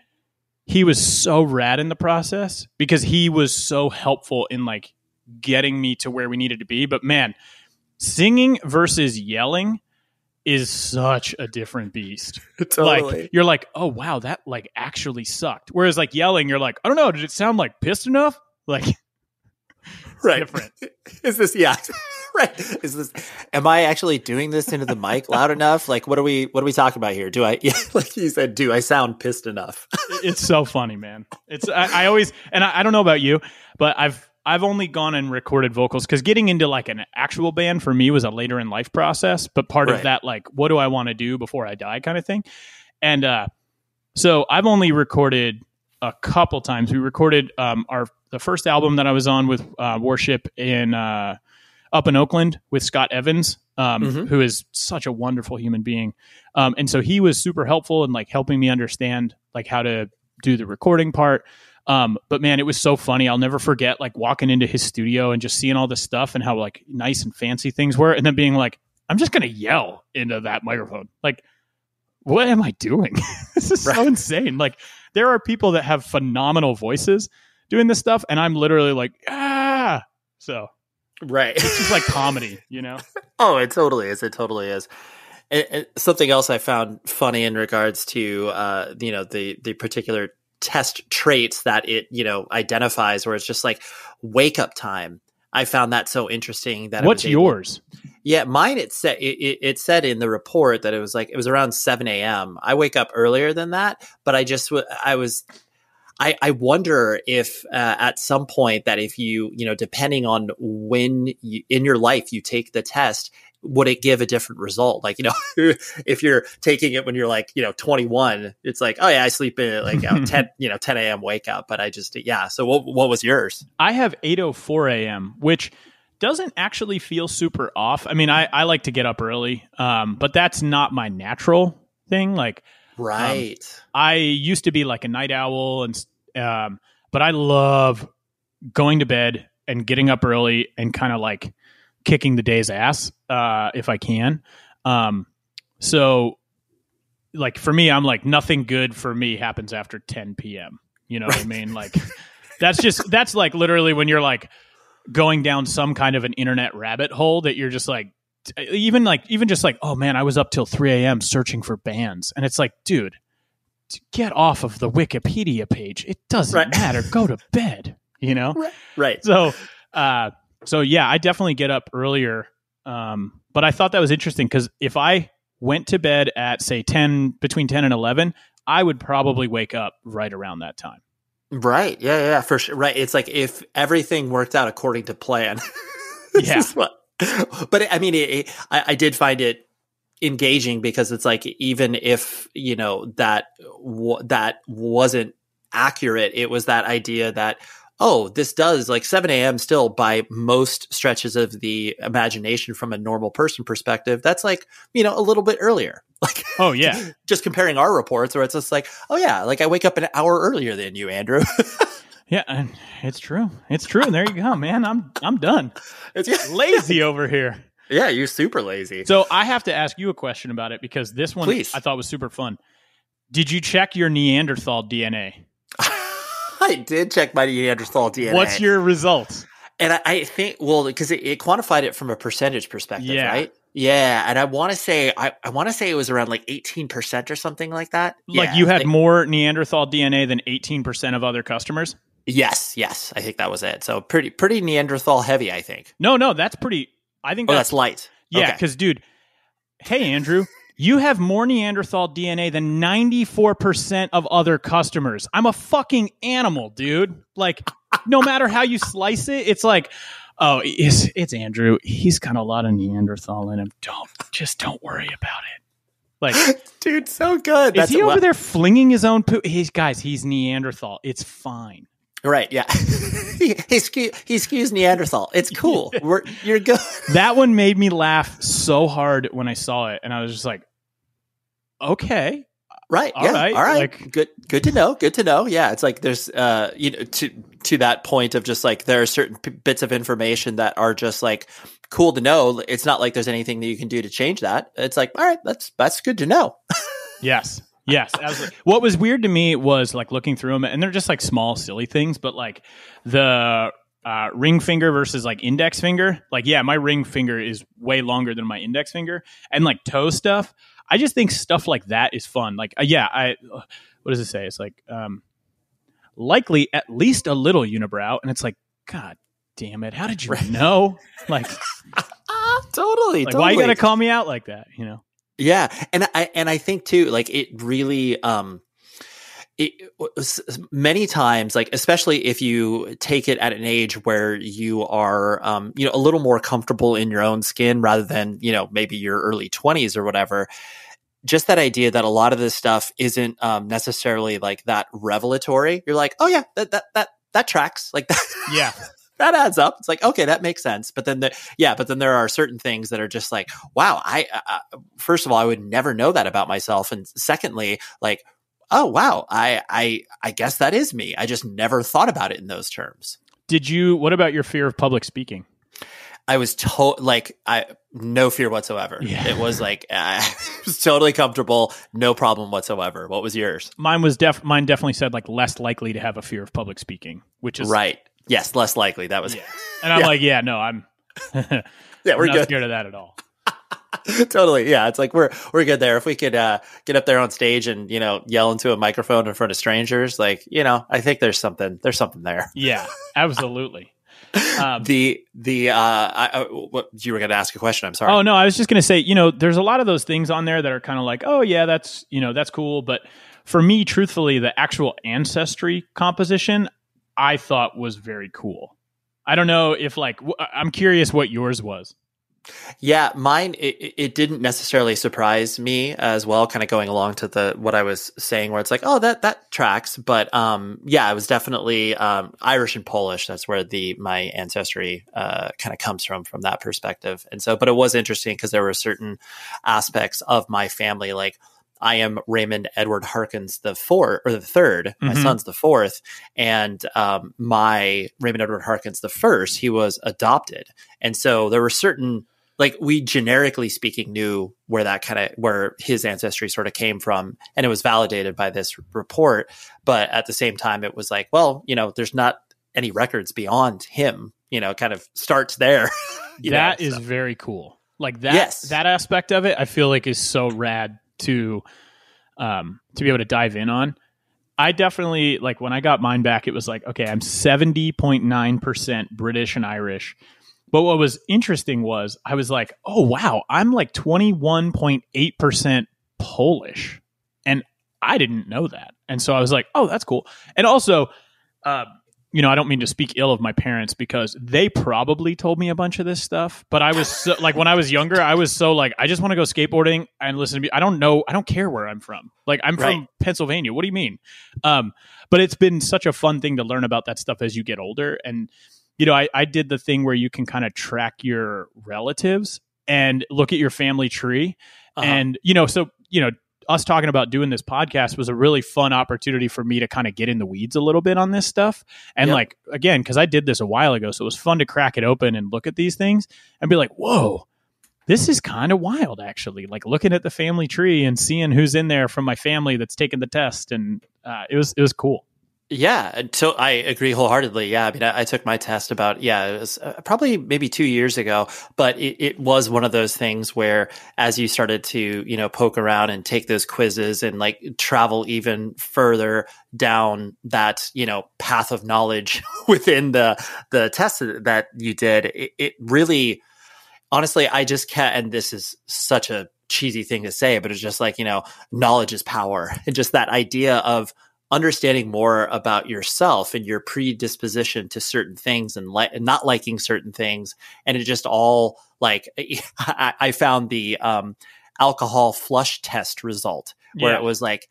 he was so rad in the process because he was so helpful in like getting me to where we needed to be. But man, singing versus yelling is such a different beast. [laughs] Like you're like, oh wow, that like actually sucked. Whereas like yelling, you're like, I don't know, did it sound like pissed enough? Like right. different. [laughs] Is this, yeah. [laughs] Right. Is this, am I actually doing this into the mic loud enough? Like, what are we, what are we talking about here? Do I, [laughs] yeah, like you said, do I sound pissed enough? it's so funny, man. It's I, I always and I, I don't know about you, but I've I've only gone and recorded vocals because getting into like an actual band for me was a later in life process, but part Right. of that, like, what do I want to do before I die kind of thing. And uh, so I've only recorded a couple times. We recorded um, our the first album that I was on with uh, Worship in uh, up in Oakland with Scott Evans, um, Mhm. who is such a wonderful human being. Um, and so he was super helpful in like helping me understand like how to do the recording part. Um, but man, it was so funny. I'll never forget like walking into his studio and just seeing all this stuff and how like nice and fancy things were, and then being like, I'm just gonna yell into that microphone. Like, what am I doing? [laughs] this is so insane. Like, there are people that have phenomenal voices doing this stuff, and I'm literally like, ah. So Right. it's just like comedy, [laughs] you know? Oh, it totally is. It totally is. And, and something else I found funny in regards to uh, you know the the particular test traits that it you know identifies, where it's just like wake up time. I found that so interesting that What's yours? Yeah, mine. It said it, it, it said in the report that it was like it was around seven a.m. I wake up earlier than that, but I just I was. I, I wonder if uh, at some point that if you you know depending on when you, in your life you take the test would it give a different result like you know [laughs] if you're taking it when you're like you know 21 it's like oh yeah i sleep in at like you know, [laughs] 10 you know 10 a.m wake up but i just yeah so what, what was yours I have 8:04 a.m., which doesn't actually feel super off. I mean, I, I like to get up early, um, but that's not my natural thing. Like right I used to be like a night owl, and um, but I love going to bed and getting up early and kind of like kicking the day's ass uh, if I can. Um, so, like for me, I'm like nothing good for me happens after 10 p.m. You know what I mean? Like that's just that's like literally when you're like going down some kind of an internet rabbit hole that you're just like even like even just like oh man i was up till 3 a.m searching for bands and it's like dude get off of the wikipedia page it doesn't Right. matter go to [laughs] bed you know right so uh so yeah i definitely get up earlier um but i thought that was interesting because if i went to bed at say 10 between 10 and 11 i would probably wake up right around that time Right. Yeah, yeah, for sure. Right. It's like if everything worked out according to plan. [laughs] Yeah. what- [laughs] but I mean, it, it, I, I did find it engaging because it's like even if you know that w- that wasn't accurate, it was that idea that oh, this does like 7 a.m. still by most stretches of the imagination from a normal person perspective. That's like you know a little bit earlier. [laughs] Like oh yeah just comparing our reports, where it's just like oh yeah, like I wake up an hour earlier than you, Andrew. [laughs] yeah and it's true it's true there you go man i'm i'm done [laughs] It's, [laughs] lazy over here Yeah, you're super lazy. So I have to ask you a question about it because this one Please. I thought was super fun. Did you check your Neanderthal DNA? [laughs] I did check my Neanderthal DNA. What's your results? And I, I think, well, because it, it quantified it from a percentage perspective, Yeah. right? Yeah, and I want to say, I, I want to say it was around like eighteen percent or something like that. Like Yeah, you had like- more Neanderthal DNA than 18% of other customers? Yes, yes, I think that was it. So pretty, pretty Neanderthal heavy, I think. No, no, that's pretty I think Oh, that's, that's light. Yeah, Okay. because dude, hey Andrew, you have more Neanderthal DNA than 94% of other customers. I'm a fucking animal, dude. Like, no matter how you slice it, it's like, oh, it's it's Andrew. He's got a lot of Neanderthal in him. Don't just don't worry about it. Like, [laughs] dude, so good. is he over there flinging his own poop? He's guys, he's Neanderthal. It's fine. Right? Yeah, [laughs] he he, skew, he skews Neanderthal. It's cool. [laughs] We're, you're good. That one made me laugh so hard when I saw it, and I was just like, okay, Right. All yeah. right, All right. like- good. Good to know. Good to know. Yeah. It's like there's, uh, you know, to to that point of just like there are certain p- bits of information that are just like cool to know. It's not like there's anything that you can do to change that. It's like, all right, that's that's good to know. [laughs] Yes. Yes. absolutely. what was weird to me was like looking through them, and they're just like small, silly things, but like the uh, ring finger versus like index finger. Like, yeah, my ring finger is way longer than my index finger, and like toe stuff. I just think stuff like that is fun. Like, uh, yeah, I. What does it say? It's like um, likely at least a little unibrow, and it's like, God damn it! How did you know? Like, [laughs] totally. like why you gotta call me out like that? You know? Yeah, and I and I think too, like it really, um, it, many times, like especially if you take it at an age where you are, um, you know, a little more comfortable in your own skin rather than you know maybe your early twenties or whatever. Just that idea that a lot of this stuff isn't um, necessarily like that revelatory. You're like, oh yeah, that that that that tracks. Like that. [laughs] Yeah. That adds up. It's like, okay, that makes sense. But then, the, yeah, but then there are certain things that are just like, wow, I, uh, first of all, I would never know that about myself. And secondly, like, oh wow, I I I guess that is me. I just never thought about it in those terms. Did you? What about your fear of public speaking? I was to- like I no fear whatsoever. Yeah. It was like [laughs] I was totally comfortable, no problem whatsoever. What was yours? Mine was def mine definitely said like less likely to have a fear of public speaking, which is right. Yes, less likely. That was yeah. And I'm [laughs] yeah. like, yeah, no, [laughs] I'm Yeah, we're not good. scared of that at all. [laughs] totally. Yeah. It's like we're we're good there. If we could uh, get up there on stage and, you know, yell into a microphone in front of strangers, like, you know, I think there's something there's something there. Yeah, absolutely. Um, the the uh, I, uh, what you were going to ask a question. I'm sorry. Oh no, I was just going to say, you know, there's a lot of those things on there that are kind of like, oh yeah, that's you know that's cool, but for me, truthfully, the actual ancestry composition, I thought was very cool. I don't know if like w- I'm curious what yours was. Yeah, mine it, it didn't necessarily surprise me as well. Kind of going along to the what I was saying, where it's like, oh, that that tracks. But um, yeah, I was definitely um, Irish and Polish. That's where the my ancestry uh, kind of comes from from that perspective. And so, but it was interesting because there were certain aspects of my family, like I am Raymond Edward Harkins the fourth or the 3rd mm-hmm. My son's the fourth, and um, my Raymond Edward Harkins the first. He was adopted, and so there were certain like we generically speaking knew where that kind of where his ancestry sort of came from and it was validated by this report but at the same time it was like well you know there's not any records beyond him you know kind of starts there [laughs] That know, is so. very cool like that yes. that aspect of it i feel like is so rad to um to be able to dive in on I definitely like when I got mine back, it was like, okay, I'm 70.9% British and Irish. But what was interesting was I was like, oh, wow, I'm like 21.8% Polish. And I didn't know that. And so I was like, oh, that's cool. And also, uh, you know, I don't mean to speak ill of my parents because they probably told me a bunch of this stuff. But I was so, like, when I was younger, I was so like, I just want to go skateboarding and listen to me. I don't know. I don't care where I'm from. Like, I'm right. from Pennsylvania. What do you mean? Um, but it's been such a fun thing to learn about that stuff as you get older. And you know, I, I did the thing where you can kind of track your relatives and look at your family tree. Uh-huh. And, you know, so, you know, us talking about doing this podcast was a really fun opportunity for me to kind of get in the weeds a little bit on this stuff. And yep. like, again, because I did this a while ago. So it was fun to crack it open and look at these things and be like, whoa, this is kind of wild, actually. Like looking at the family tree and seeing who's in there from my family that's taken the test. And uh, it was, it was cool. Yeah, so I agree wholeheartedly. Yeah, I mean, I, I took my test about yeah, it was uh, probably maybe two years ago, but it, it, was one of those things where as you started to you know poke around and take those quizzes and like travel even further down that you know path of knowledge [laughs] within the the test that you did, it, it really, honestly, I just can't. And this is such a cheesy thing to say, but it's just like you know, knowledge is power, [laughs] and just that idea of understanding more about yourself and your predisposition to certain things and, li- and not liking certain things. And it just all like, [laughs] I, I found the um, alcohol flush test result where yeah. it was like,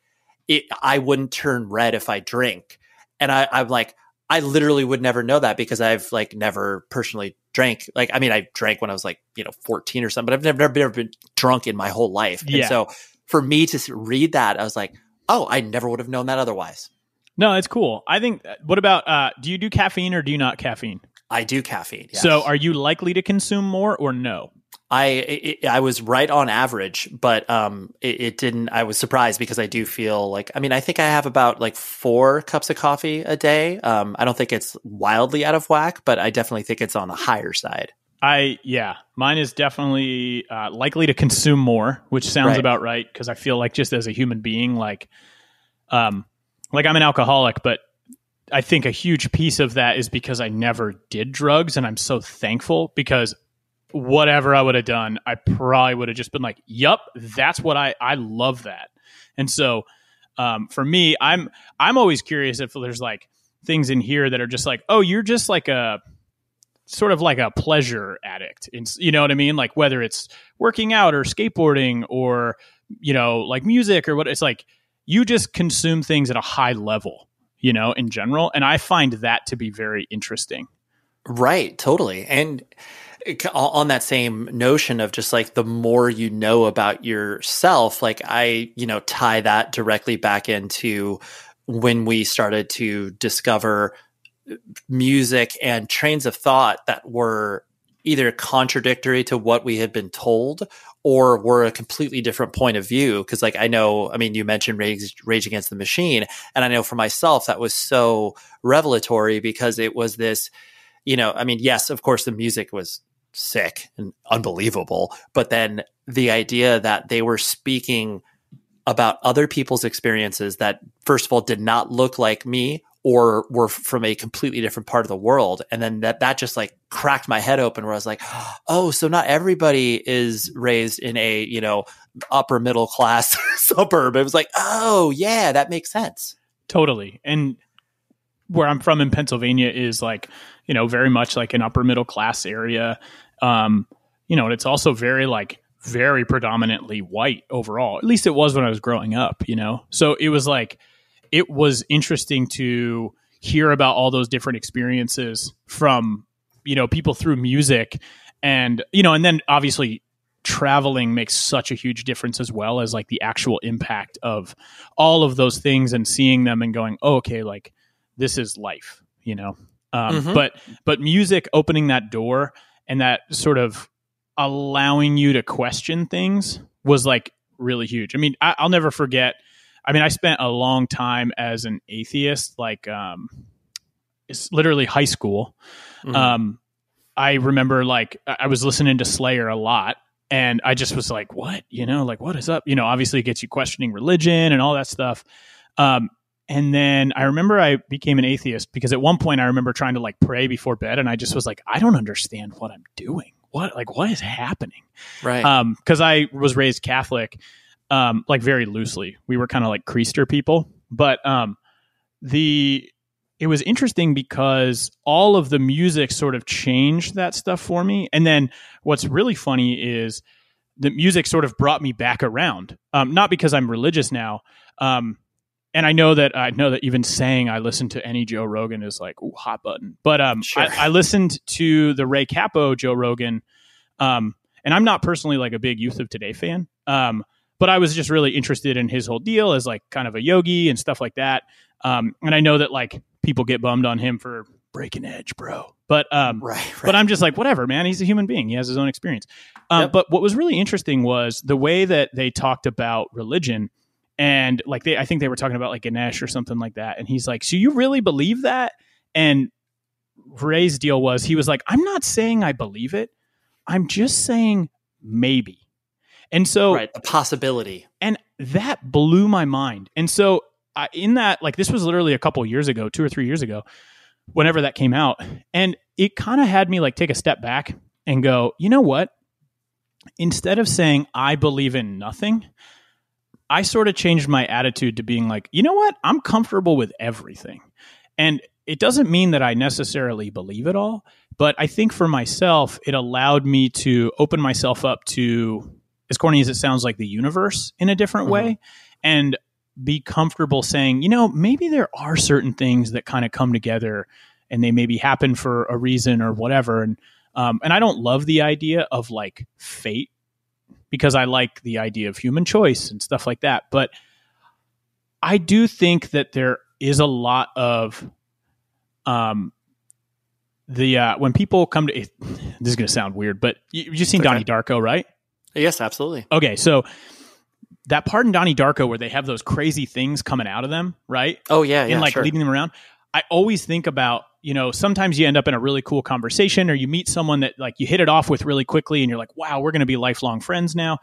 it, I wouldn't turn red if I drink. And I, I'm like, I literally would never know that because I've like never personally drank. Like, I mean, I drank when I was like, you know, 14 or something, but I've never, never, never been drunk in my whole life. Yeah. And so for me to read that, I was like, oh, I never would have known that otherwise. No, it's cool. I think. Uh, what about? Uh, do you do caffeine or do you not caffeine? I do caffeine. Yes. So, are you likely to consume more or no? I it, I was right on average, but um, it, it, didn't. I was surprised because I do feel like I mean I think I have about like four cups of coffee a day. Um, I don't think it's wildly out of whack, but I definitely think it's on the higher side. I yeah, mine is definitely uh, likely to consume more, which sounds right. about right because I feel like just as a human being, like, um, like I'm an alcoholic, but I think a huge piece of that is because I never did drugs, and I'm so thankful because whatever I would have done, I probably would have just been like, "Yup, that's what I I love that," and so Um, for me, I'm I'm always curious if there's like things in here that are just like, oh, you're just like a sort of like a pleasure addict. You know what I mean? Like whether it's working out or skateboarding or you know like music or what it's like you just consume things at a high level, you know, in general, and I find that to be very interesting. Right, totally. And on that same notion of just like the more you know about yourself, like I, you know, tie that directly back into when we started to discover music and trains of thought that were either contradictory to what we had been told or were a completely different point of view. Cause like I know, I mean, you mentioned Rage, Rage Against the Machine, and I know for myself that was so revelatory because it was this, you know, I mean, yes, of course the music was sick and unbelievable, but then the idea that they were speaking about other people's experiences that first of all did not look like me or were from a completely different part of the world. And then that, that just like cracked my head open where I was like, oh, so not everybody is raised in a, you know, upper middle class [laughs] suburb. It was like, oh, yeah, that makes sense. Totally. And where I'm from in Pennsylvania is like, you know, very much like an upper middle class area. Um, you know, and it's also very like very predominantly white overall. At least it was when I was growing up, you know? So it was like, it was interesting to hear about all those different experiences from, you know, people through music and, you know, and then obviously traveling makes such a huge difference as well as like the actual impact of all of those things and seeing them and going, oh, okay, like this is life, you know? Um, mm-hmm. But, but music opening that door and that sort of allowing you to question things was like really huge. I mean, I, will never forget. I mean, I spent a long time as an atheist, like um, it's literally high school. Mm-hmm. Um, I remember like I was listening to Slayer a lot, and I just was like, "What? You know, like what is up?" You know, obviously it gets you questioning religion and all that stuff. Um, and then I remember I became an atheist because at one point I remember trying to like pray before bed, and I just was like, I don't understand what I'm doing what like what is happening right um because i was raised catholic um like very loosely we were kind of like creaster people but um the it was interesting because all of the music sort of changed that stuff for me and then what's really funny is the music sort of brought me back around um not because i'm religious now um and I know that I know that even saying I listen to any Joe Rogan is like ooh, hot button. But um, sure. I, I, listened to the Ray Cappo Joe Rogan, um, and I'm not personally like a big Youth of Today fan. Um, but I was just really interested in his whole deal as like kind of a yogi and stuff like that. Um, and I know that like people get bummed on him for breaking edge, bro. But um, right, right. but I'm just like whatever, man. He's a human being. He has his own experience. Um, yep. But what was really interesting was the way that they talked about religion and like they i think they were talking about like ganesh or something like that and he's like so you really believe that and ray's deal was he was like i'm not saying i believe it i'm just saying maybe and so right the possibility and that blew my mind and so I, in that like this was literally a couple years ago two or three years ago whenever that came out and it kind of had me like take a step back and go you know what instead of saying i believe in nothing I sort of changed my attitude to being like, you know what? I'm comfortable with everything. And it doesn't mean that I necessarily believe it all, but I think for myself, it allowed me to open myself up to, as corny as it sounds like, the universe in a different mm-hmm. way and be comfortable saying, you know, maybe there are certain things that kind of come together and they maybe happen for a reason or whatever. And, um, and I don't love the idea of like fate because I like the idea of human choice and stuff like that. But I do think that there is a lot of um the uh when people come to this is going to sound weird, but you, you've seen okay. Donnie Darko, right? Yes, absolutely. Okay, so that part in Donnie Darko where they have those crazy things coming out of them, right? Oh yeah, yeah, and like sure. leading them around. I always think about you know, sometimes you end up in a really cool conversation or you meet someone that like you hit it off with really quickly and you're like, wow, we're going to be lifelong friends now.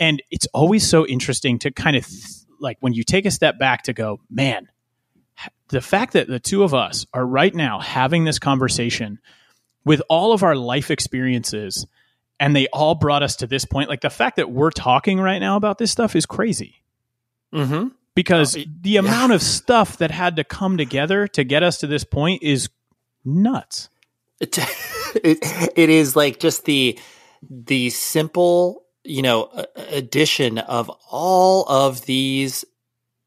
And it's always so interesting to kind of th- like when you take a step back to go, man, the fact that the two of us are right now having this conversation with all of our life experiences and they all brought us to this point, like the fact that we're talking right now about this stuff is crazy. Mm-hmm. because Oh, the yeah. amount of stuff that had to come together to get us to this point is nuts. it, [laughs] it, it is like just the the simple you know addition of all of these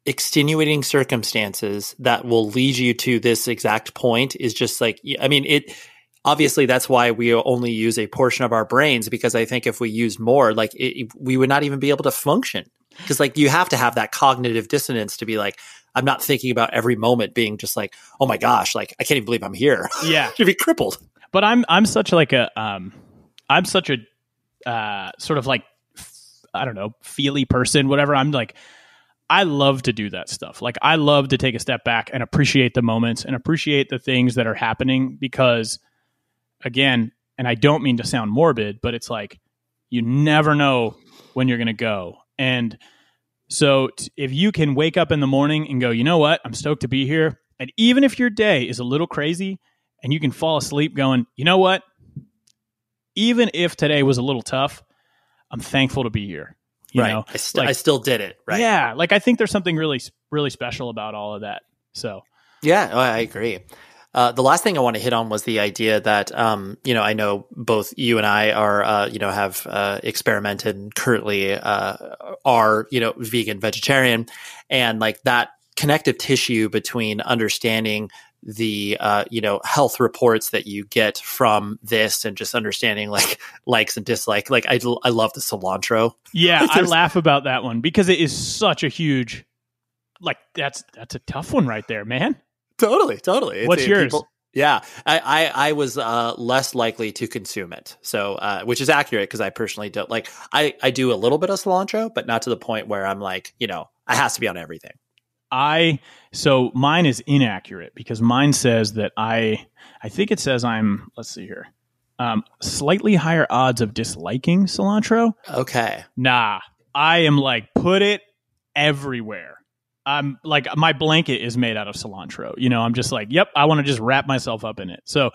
extenuating circumstances that will lead you to this exact point is just like i mean it obviously that's why we only use a portion of our brains because i think if we used more like it, we would not even be able to function. Because like you have to have that cognitive dissonance to be like i'm not thinking about every moment being just like oh my gosh like i can't even believe i'm here. Yeah. [laughs] should be crippled. But I'm I'm such like a um I'm such a uh sort of like I don't know feely person whatever. I'm like I love to do that stuff. Like I love to take a step back and appreciate the moments and appreciate the things that are happening because again and I don't mean to sound morbid but it's like you never know when you're going to go and so t- if you can wake up in the morning and go you know what I'm stoked to be here and even if your day is a little crazy and you can fall asleep going, you know what? Even if today was a little tough, I'm thankful to be here. You right know, I, st- like- I still did it right yeah, like I think there's something really, really special about all of that. So Yeah, oh, I agree. Uh, the last thing I want to hit on was the idea that, um, you know, I know both you and I are, uh, you know, have uh, experimented and currently uh, are, you know, vegan, vegetarian, and like that connective tissue between understanding the, uh, you know, health reports that you get from this and just understanding like [laughs] likes and dislike. Like I, I love the cilantro. yeah, [laughs] I laugh about that one because it is such a huge, like that's that's a tough one right there, man. Totally, totally. It's- What's it- yours? yeah, I, I I was uh, less likely to consume it, so uh, which is accurate because I personally don't like. I I do a little bit of cilantro, but not to the point where I'm like, you know, it has to be on everything. I so mine is inaccurate because mine says that I I think it says I'm let's see here. Um, slightly higher odds of disliking cilantro. Okay, Nah, I am like put it everywhere. I'm like my blanket is made out of cilantro. You know, I'm just like, yep, I want to just wrap myself up in it. So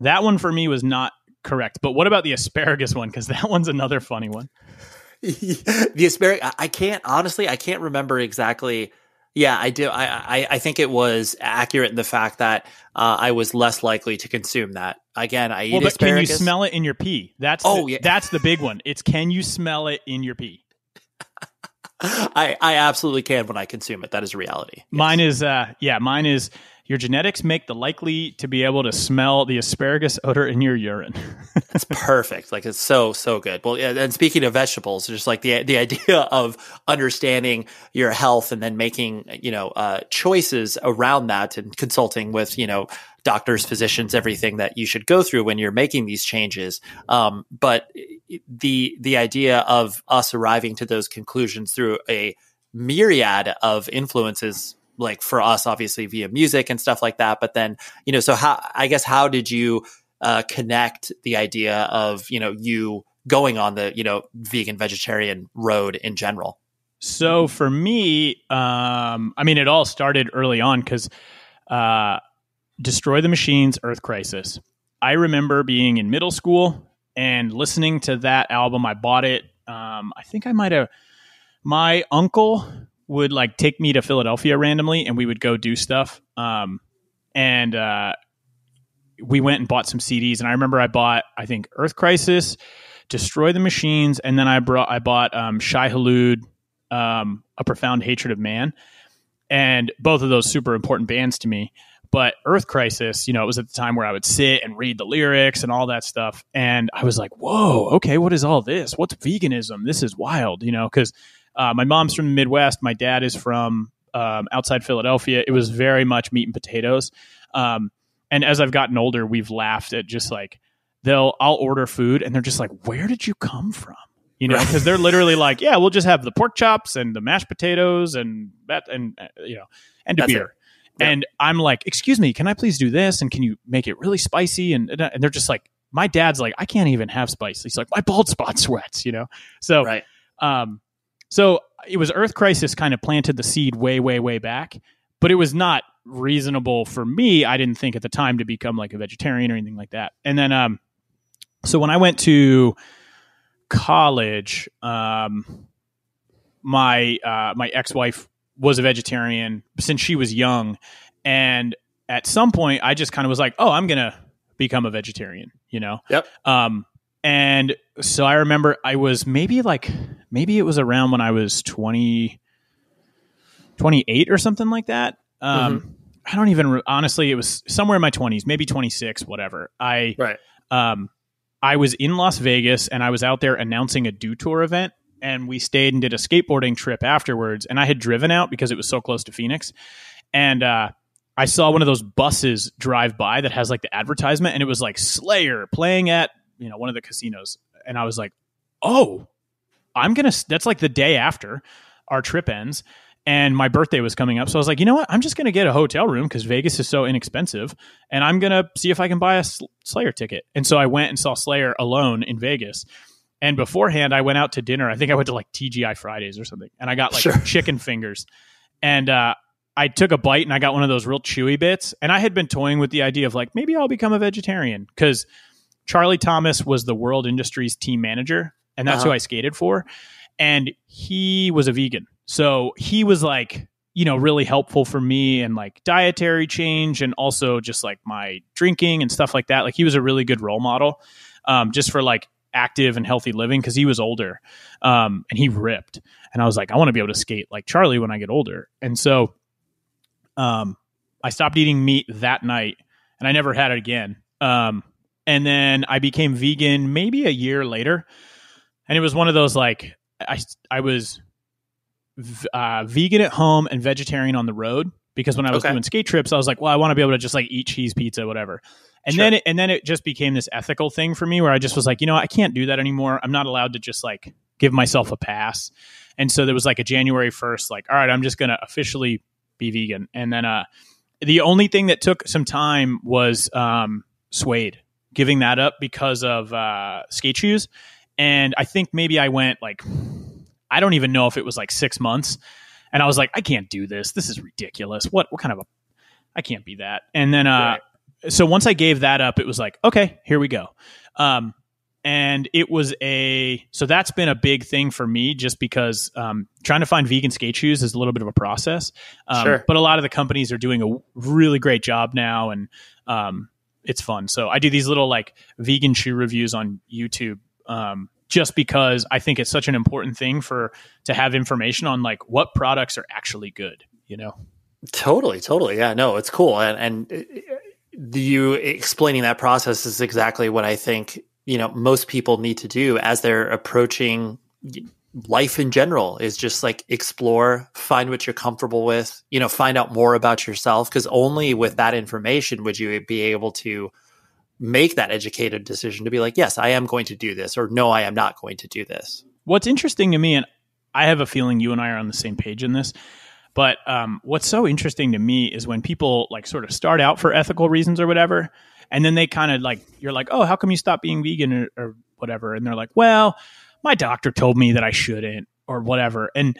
that one for me was not correct. But what about the asparagus one? Because [laughs] that one's another funny one. [laughs] the asparagus. I- can't honestly. I can't remember exactly. Yeah, I do. I I, I think it was accurate in the fact that uh, I was less likely to consume that. Again, I eat Well, but can you smell it in your pee? That's Oh, the, yeah. that's the big one. It's can you smell it in your pee? I I absolutely can when I consume it. That is reality. Mine is uh yeah, mine is your genetics make the likely to be able to smell the asparagus odor in your urine. [laughs] It's perfect. Like it's so so good. Well, yeah, and speaking of vegetables, just like the the idea of understanding your health and then making you know uh, choices around that and consulting with you know doctors, physicians, everything that you should go through when you're making these changes. Um, but the the idea of us arriving to those conclusions through a myriad of influences like for us obviously via music and stuff like that but then you know so how i guess how did you uh, connect the idea of you know you going on the you know vegan vegetarian road in general So for me, um, I mean, it all started early on because uh, Destroy the Machines, Earth Crisis. I remember being in middle school and listening to that album. I bought it. Um, I think I might have. My uncle would like take me to Philadelphia randomly, and we would go do stuff. Um, and uh, we went and bought some CDs. And I remember I bought, I think, Earth Crisis, Destroy the Machines, and then I brought, I bought um, Shai Hulud, um, A Profound Hatred of Man, and both of those super important bands to me. But Earth Crisis, you know, it was at the time where I would sit and read the lyrics and all that stuff, and I was like, "Whoa, okay, what is all this? What's veganism? This is wild," you know, because uh, my mom's from the Midwest, my dad is from um, outside Philadelphia. It was very much meat and potatoes. Um, and as I've gotten older, we've laughed at just like they'll I'll order food and they're just like, "Where did you come from?" You know, because they're literally like, "Yeah, we'll just have the pork chops and the mashed potatoes and that and uh, you know and a That's beer." And I'm like, "Excuse me, can I please do this? And can you make it really spicy?" And and they're just like, "My dad's like, I can't even have spice." He's like, "My bald spot [laughs] sweats," you know. So right um, so it was Earth Crisis kind of planted the seed way, way, way back, but it was not reasonable for me. I didn't think at the time to become like a vegetarian or anything like that. And then, um, so when I went to college, um, my uh, my ex wife was a vegetarian since she was young, and at some point, I just kind of was like, "Oh, I'm gonna become a vegetarian," you know. Yep. Um, and so I remember I was maybe like maybe it was around when I was 20, 28 or something like that. Um, Mm-hmm. I don't even re- honestly. It was somewhere in my twenties, maybe twenty six, whatever. I Right. um, I was in Las Vegas and I was out there announcing a Dew Tour event, and we stayed and did a skateboarding trip afterwards. And I had driven out because it was so close to Phoenix, and uh, I saw one of those buses drive by that has like the advertisement, and it was like Slayer playing at you know one of the casinos, and I was like, oh, I'm gonna. That's like the day after our trip ends. And my birthday was coming up. So I was like, you know what? I'm just going to get a hotel room because Vegas is so inexpensive. And I'm going to see if I can buy a Slayer ticket. And so I went and saw Slayer alone in Vegas. And beforehand, I went out to dinner. I think I went to like TGI Fridays or something. And I got like Sure. chicken fingers. And uh, I took a bite and I got one of those real chewy bits. And I had been toying with the idea of like, maybe I'll become a vegetarian because Charlie Thomas was the World Industries team manager. And that's who Uh-huh. I skated for. And he was a vegan. So he was like, you know, really helpful for me and like dietary change and also just like my drinking and stuff like that. Like he was a really good role model um, just for like active and healthy living because he was older um, and he ripped. And I was like, I want to be able to skate like Charlie when I get older. And so um, I stopped eating meat that night and I never had it again. Um, and then I became vegan maybe a year later. And it was one of those like, I, I was uh, vegan at home and vegetarian on the road because when I was Okay. doing skate trips, I was like, well, I want to be able to just like eat cheese pizza, whatever. And Sure. then it, and then it just became this ethical thing for me where I just was like, you know, I can't do that anymore. I'm not allowed to just like give myself a pass. And so there was like a January 1st, like, all right, I'm just going to officially be vegan. And then uh, the only thing that took some time was um, suede, giving that up because of uh, skate shoes. And I think maybe I went like, I don't even know if it was like six months. And I was like, I can't do this. This is ridiculous. What, what kind of a, I can't be that. And then, uh, so once I gave that up, it was like, okay, here we go. Um, and it was a so that's been a big thing for me just because um, trying to find vegan skate shoes is a little bit of a process um, Sure. but a lot of the companies are doing a really great job now and um, it's fun so i do these little like vegan shoe reviews on youtube um, just because i think it's such an important thing for to have information on like what products are actually good you know Totally, totally. Yeah, no, it's cool. And and uh, you explaining that process is exactly what I think, you know, most people need to do as they're approaching life in general is just like explore, find what you're comfortable with, you know, find out more about yourself because only with that information would you be able to make that educated decision to be like, yes, I am going to do this or no, I am not going to do this. what's interesting to me, and I have a feeling you and I are on the same page in this, but um, what's so interesting to me is when people like sort of start out for ethical reasons or whatever, and then they kind of like, you're like, oh, how come you stop being vegan or, or whatever? And they're like, well, my doctor told me that I shouldn't or whatever. And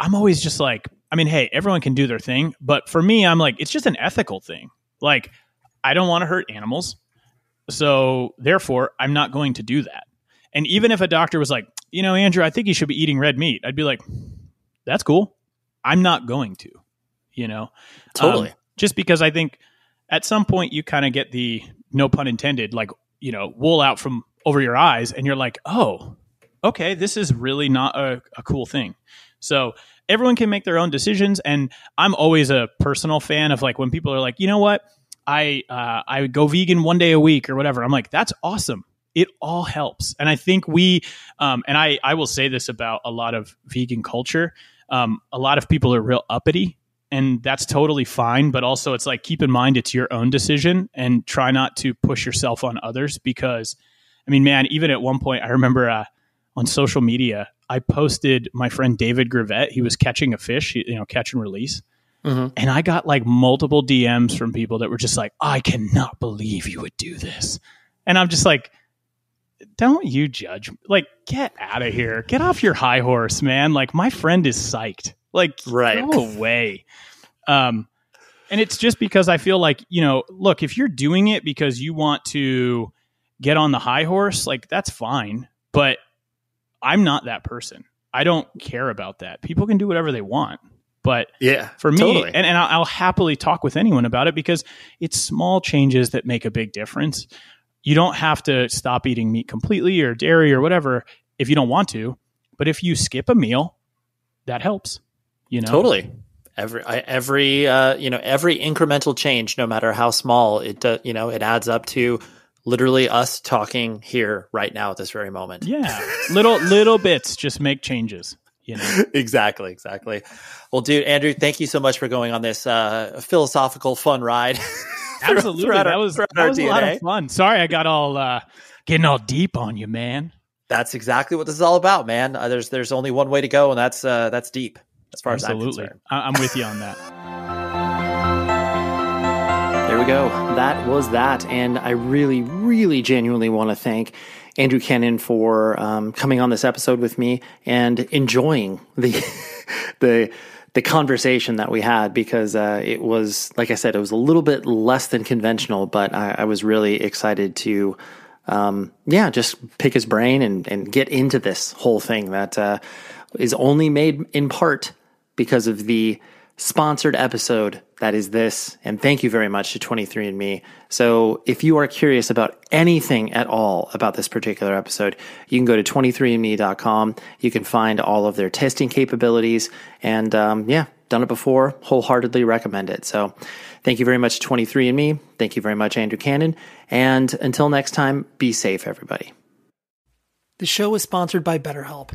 I'm always just like, I mean, hey, everyone can do their thing, but for me, I'm like, it's just an ethical thing. Like, I don't want to hurt animals. So therefore, I'm not going to do that. And even if a doctor was like, you know, Andrew, I think you should be eating red meat, I'd be like, that's cool. I'm not going to, you know? Totally. Um, just because I think at some point you kind of get the no pun intended, like, you know, wool out from over your eyes and you're like, oh, okay, this is really not a, a cool thing. So everyone can make their own decisions. And I'm always a personal fan of like when people are like, you know what? I uh, I go vegan one day a week or whatever. I'm like, that's awesome. It all helps, and I think we, um, and I I will say this about a lot of vegan culture. Um, a lot of people are real uppity, and that's totally fine. But also, it's like keep in mind it's your own decision, and try not to push yourself on others because, I mean, man, even at one point, I remember uh, on social media, I posted my friend David Gravett. He was catching a fish, you know, catch and release. Mhm. And I got like multiple DMs from people that were just like, I cannot believe you would do this. And I'm just like, don't you judge. Like, get out of here. Get off your high horse, man. Like, my friend is psyched. Like, Right. go away. Um, and it's just because I feel like, you know, look, if you're doing it because you want to get on the high horse, like, that's fine. But I'm not that person. I don't care about that. People can do whatever they want. But Yeah, for me, totally. and, and I'll, I'll happily talk with anyone about it because it's small changes that make a big difference. You don't have to stop eating meat completely or dairy or whatever if you don't want to. But if you skip a meal, that helps. You know, Totally. Every I- every uh, you know every incremental change, no matter how small, it uh, you know it adds up to literally us talking here right now at this very moment. Yeah, [laughs] little little bits just make changes. You know, [laughs] exactly, exactly. Well, dude, Andrew, thank you so much for going on this uh, philosophical fun ride. [laughs] absolutely. throughout that was throughout that our was a lot of fun. Sorry, I got all uh, getting all deep on you, man. That's exactly what this is all about, man. Uh, there's there's only one way to go, and that's uh, that's deep as far as I'm Absolutely, concerned. I- I'm with you on that. There we go. That was that. And I really, really genuinely want to thank Andrew Cannon for um, coming on this episode with me and enjoying the [laughs] the the conversation that we had because uh, it was, like I said, it was a little bit less than conventional, but I, I was really excited to, um, yeah, just pick his brain and, and get into this whole thing that uh, is only made in part because of the sponsored episode that is this. And thank you very much to 23andMe. So if you are curious about anything at all about this particular episode, you can go to 23andMe.com. You can find all of their testing capabilities. And um, yeah, done it before, wholeheartedly recommend it. So thank you very much to 23andMe. Thank you very much, Andrew Cannon. And until next time, be safe, everybody. The show is sponsored by BetterHelp.